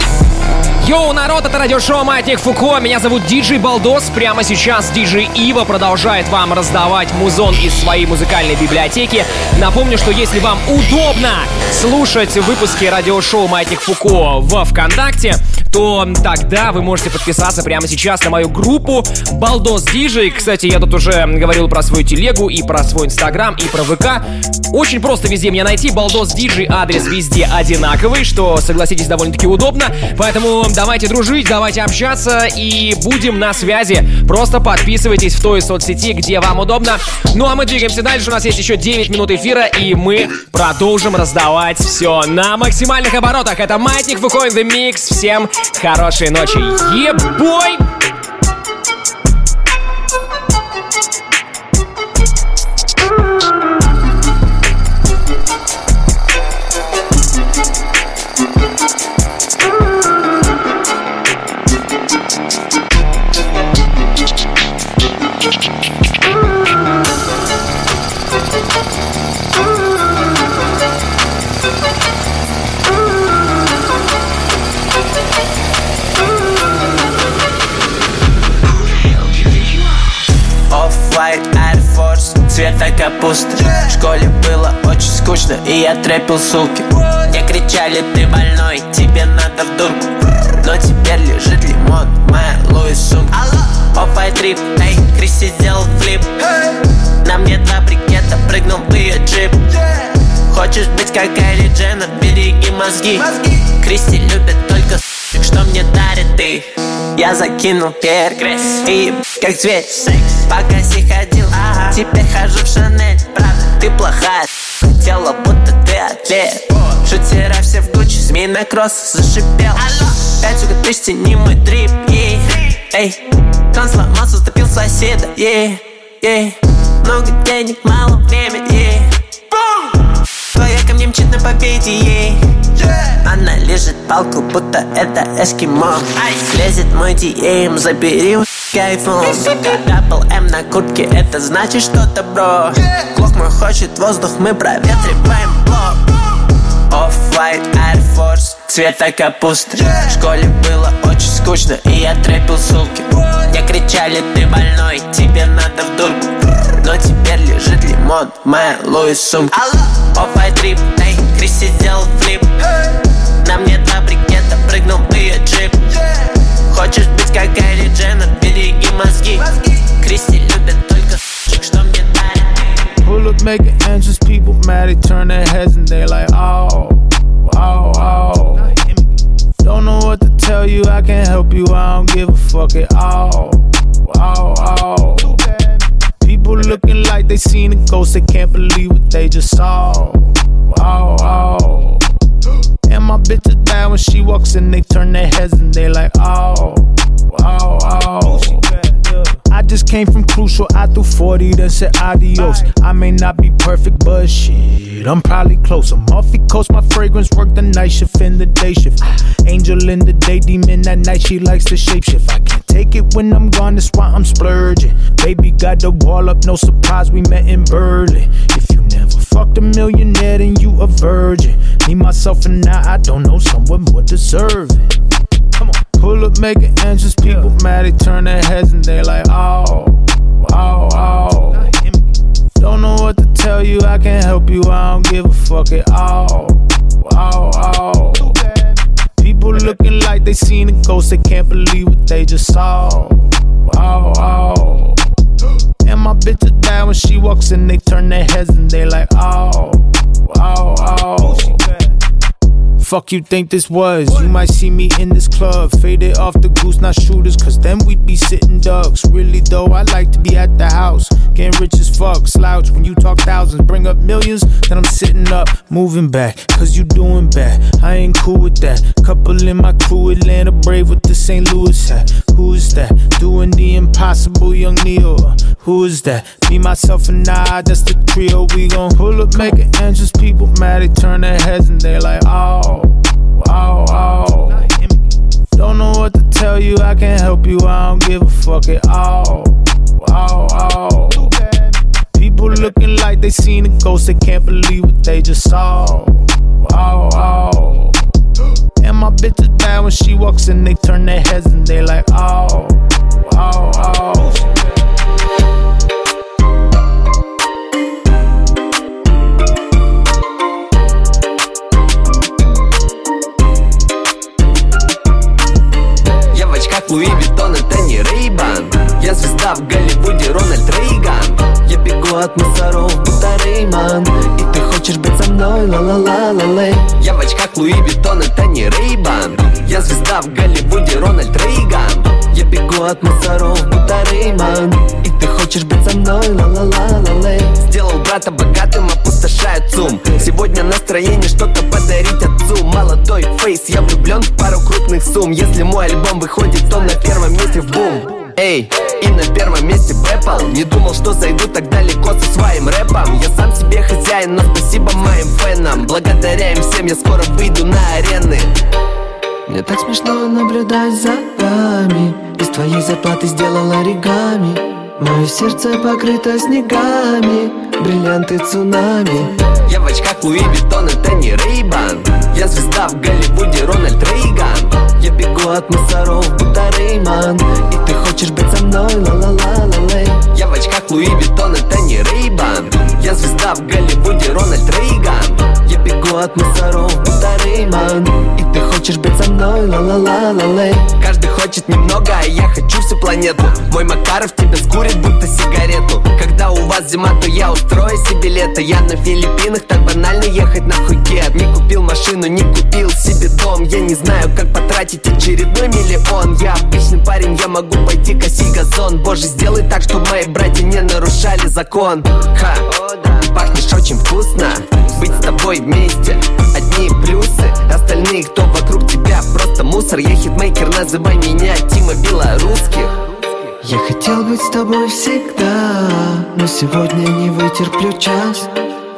Йоу, народ, это радиошоу Маятник Фуко. Меня зовут Диджей Балдос. Прямо сейчас Диджей Ива продолжает вам раздавать музон из своей музыкальной библиотеки. Напомню, что если вам удобно слушать выпуски радиошоу Маятник Фуко в ВКонтакте, то тогда вы можете подписаться прямо сейчас на мою группу Балдос Диджей. Кстати, я тут уже говорил про свою телегу и про свой инстаграм и про ВК. Очень просто везде меня найти. Балдос Диджей адрес везде одинаковый, что, согласитесь, довольно-таки удобно. Поэтому давайте дружить, давайте общаться и будем на связи. Просто подписывайтесь в той соцсети, где вам удобно. Ну а мы двигаемся дальше. У нас есть еще 9 минут эфира, и мы продолжим раздавать все на максимальных оборотах. Это Маятник Фуко in the Mix. Всем хорошей ночи. Ебой! Цвета капусты. В школе было очень скучно, и я трепил сулки Мне кричали, ты больной, тебе надо в дурку Но теперь лежит лимон моей Луис сумке Оффай трип, эй, Кристи сделал флип. На мне два брикета, прыгнул в ее джип. Хочешь быть как Кайли Дженнер, береги мозги. Кристи любит только что мне дарит ты Я закинул перегресс И как зверь Пока си ходил, теперь хожу в Шанель. Правда, ты плохая. Хотела, будто ты ответ Шутера все в Гуччи, змеиный кросс зашипел. Пять сука, тысячи, не мой дрип, ей. Эй, кран сломался, стопил соседа, ей. Ей, много денег, мало времени, ей. Твоя ко мне мчит на победе, ей. Она лежит палку, будто это эскимо. Лезет мой DM, забери у айфон. Дабл М на куртке, это значит что-то, бро. Клок мой хочет воздух, мы проветриваем блок. Off-White Air Force, цвета капусты. В школе было очень скучно, и я трепил сумки. Мне кричали, ты больной, тебе надо в дурку Но теперь лежит лимон в моей Луис сумке. Off-White Trip, эй, Кристи сделал флип На мне два брикета, прыгнул в ее джип Хочешь быть как Кайли Дженнер, береги мозги Кристи любит только что мне дарит Pull up making entrance, people mad, they turn their heads and they like, oh, oh, oh. Don't know what to tell you, I can't help you, I don't give a fuck at all, oh, oh. People looking like they seen a ghost, they can't believe what they just saw, oh, oh. And my bitches die when she walks in, they turn their heads and they like, oh, oh, oh. I just came from Crucial, I threw 40, then said adios. I may not be perfect, but shit, I'm probably close. I'm off the coast, my fragrance work the night shift and the day shift. Angel in the day, demon at night, she likes to shapeshift. I can't take it when I'm gone, that's why I'm splurging. Baby got the wall up, no surprise, we met in Berlin. If you never fucked a millionaire, then you a virgin. Me, myself, and I, I don't know someone more deserving. Pull up, making entrance, people mad, they turn their heads and they like, oh, oh, oh. Don't know what to tell you, I can't help you, I don't give a fuck at all, oh, oh. People looking like they seen a ghost, they can't believe what they just saw, oh, oh. And my bitch die when she walks in, they turn their heads and they like, oh, oh, oh. Fuck you think this was? You might see me in this club, faded off the goose, not shooters, cause then we'd be sitting ducks. Really though, I like to be at the house, getting rich as fuck. Slouch when you talk thousands, bring up millions, then I'm sitting up, moving back, cause you doing bad. I ain't cool with that? Couple in my crew, Atlanta Brave with the St. Louis hat. Who is that? Doing the impossible, young Neo. Who is that? Me, myself, and I, that's the trio. We gon' pull up, make it angels. People mad, they turn their heads and they like, oh, oh, oh. Don't know what to tell you, I can't help you, I don't give a fuck at all. Oh, oh. People looking like they seen a ghost, they can't believe what they just saw. Oh, oh. And my bitch is bad when she walks in, they turn their heads and they like, oh, oh, oh. Звезда в Голливуде, Рональд Рейган. Я бегу от мусоров, будто Рейман. И ты хочешь быть со мной, ла-ла-ла-ла-лей. Я в очках Луи Виттон, это не Рейбан Я звезда в Голливуде, Рональд Рейган. Я бегу от мусоров, будто Рейман. И ты хочешь быть со мной, ла-ла-ла-ла-лей. Сделал брата богатым, опустошает сум Сегодня настроение что-то подарить отцу. Молодой фейс, я влюблен в пару крупных сумм. Если мой альбом выходит, то на первом месте в бум Эй, и на первом месте Apple Не думал, что зайду так далеко со своим рэпом. Я сам себе хозяин, но спасибо моим фенам. Благодаря им всем я скоро выйду на арены. Мне так смешно наблюдать за вами. Из твоей зарплаты сделал оригами. Мое сердце покрыто снегами. Бриллианты цунами. Я в очках Луи Виттон, это не Рейбан. Я звезда в Голливуде, Рональд Рейган. Я бегу от мусоров, будто Рейман хочешь быть со мной, ла-ла-ла-ла-лей. Я в очках Луи Виттон, это не Рейбан Я звезда в Голливуде, Рональд Рейган. Я бегу от мусоров, будто Рейман И ты хочешь быть со мной, ла-ла-ла-ла-лей. Каждый хочет немного, а я хочу всю планету. Мой Макаров тебя скурит, будто сигарету. Когда у вас зима, то я устрою себе лето. Я на Филиппинах, так банально ехать на Хукет. Не купил машину, не купил себе дом. Я не знаю, как потратить очередной миллион. Я обычный парень, я могу пойти косить газон. Боже, сделай так, чтобы мои братья не нарушали закон. Ха, пахнешь очень вкусно Быть с тобой вместе Одни плюсы, остальные, кто вокруг тебя Просто мусор, я хитмейкер, называй меня Тима Белорусских я хотел быть с тобой всегда, но сегодня не вытерплю час.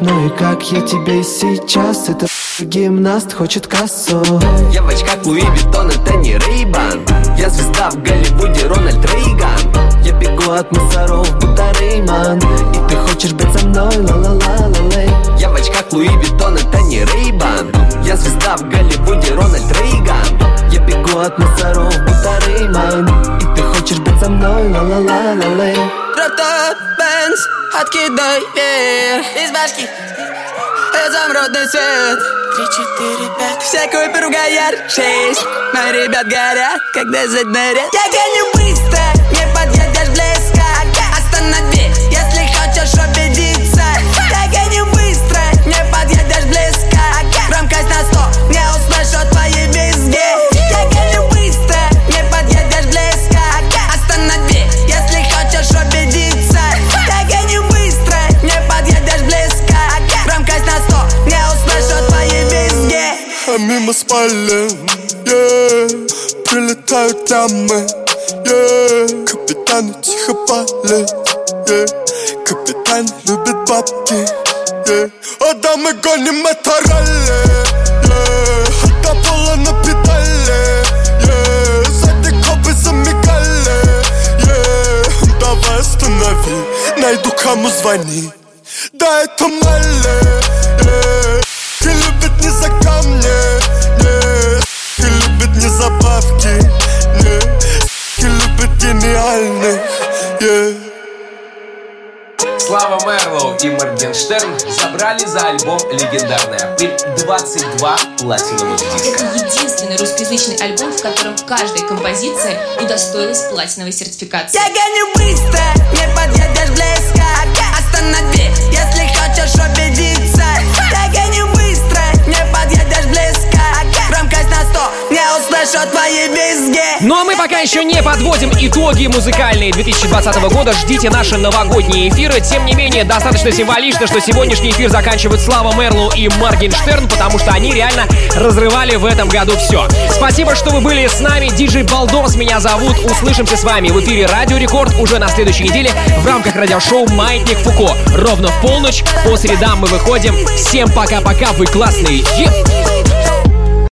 Ну и как я тебе сейчас, это <laughs> гимнаст хочет кассу. Я в очках Луи Виттон, это не Рейбан. Я звезда в Голливуде, Рональд Рейган. Я бегу от мусоров, будто Рейман. И ты хочешь быть со мной, ла-ла-ла-ла-лей. Я в очках Луи Виттон, это не Рейбан. Я звезда в Голливуде, Рональд Рейган. Я бегу от мусоров, будто Рейман. И ты хочешь быть со мной, ла-ла-ла-ла-лей. Дротот, Бенз, откидай вверх из башки Изумрудный свет Три, четыре, пять Всякую перугаяр Шесть Мои ребят горят, когда заднарят Я гоню быстро, не подъедешь близко Останови, кому звони Да, это Малли, yeah. И любит не за камни, не И любит не за бабки, не И любит гениальных, yeah. Слава Мерлоу и Моргенштерн забрали за альбом «Легендарный апрель» 22 платиновых диска. Это единственный русскоязычный альбом, в котором каждая композиция удостоилась платиновой сертификации. Я гоню быстро, не подъедешь близко Останови, услышу твои визги Ну а мы пока еще не подводим итоги музыкальные 2020 года. Ждите наши новогодние эфиры. Тем не менее, достаточно символично, что сегодняшний эфир заканчивают Слава Мерлу и Моргенштерн, потому что они реально разрывали в этом году все. Спасибо, что вы были с нами. Диджей Балдос меня зовут. Услышимся с вами в эфире Радио Рекорд уже на следующей неделе в рамках радиошоу «Маятник Фуко». Ровно в полночь по средам мы выходим. Всем пока-пока, вы классные. Еп!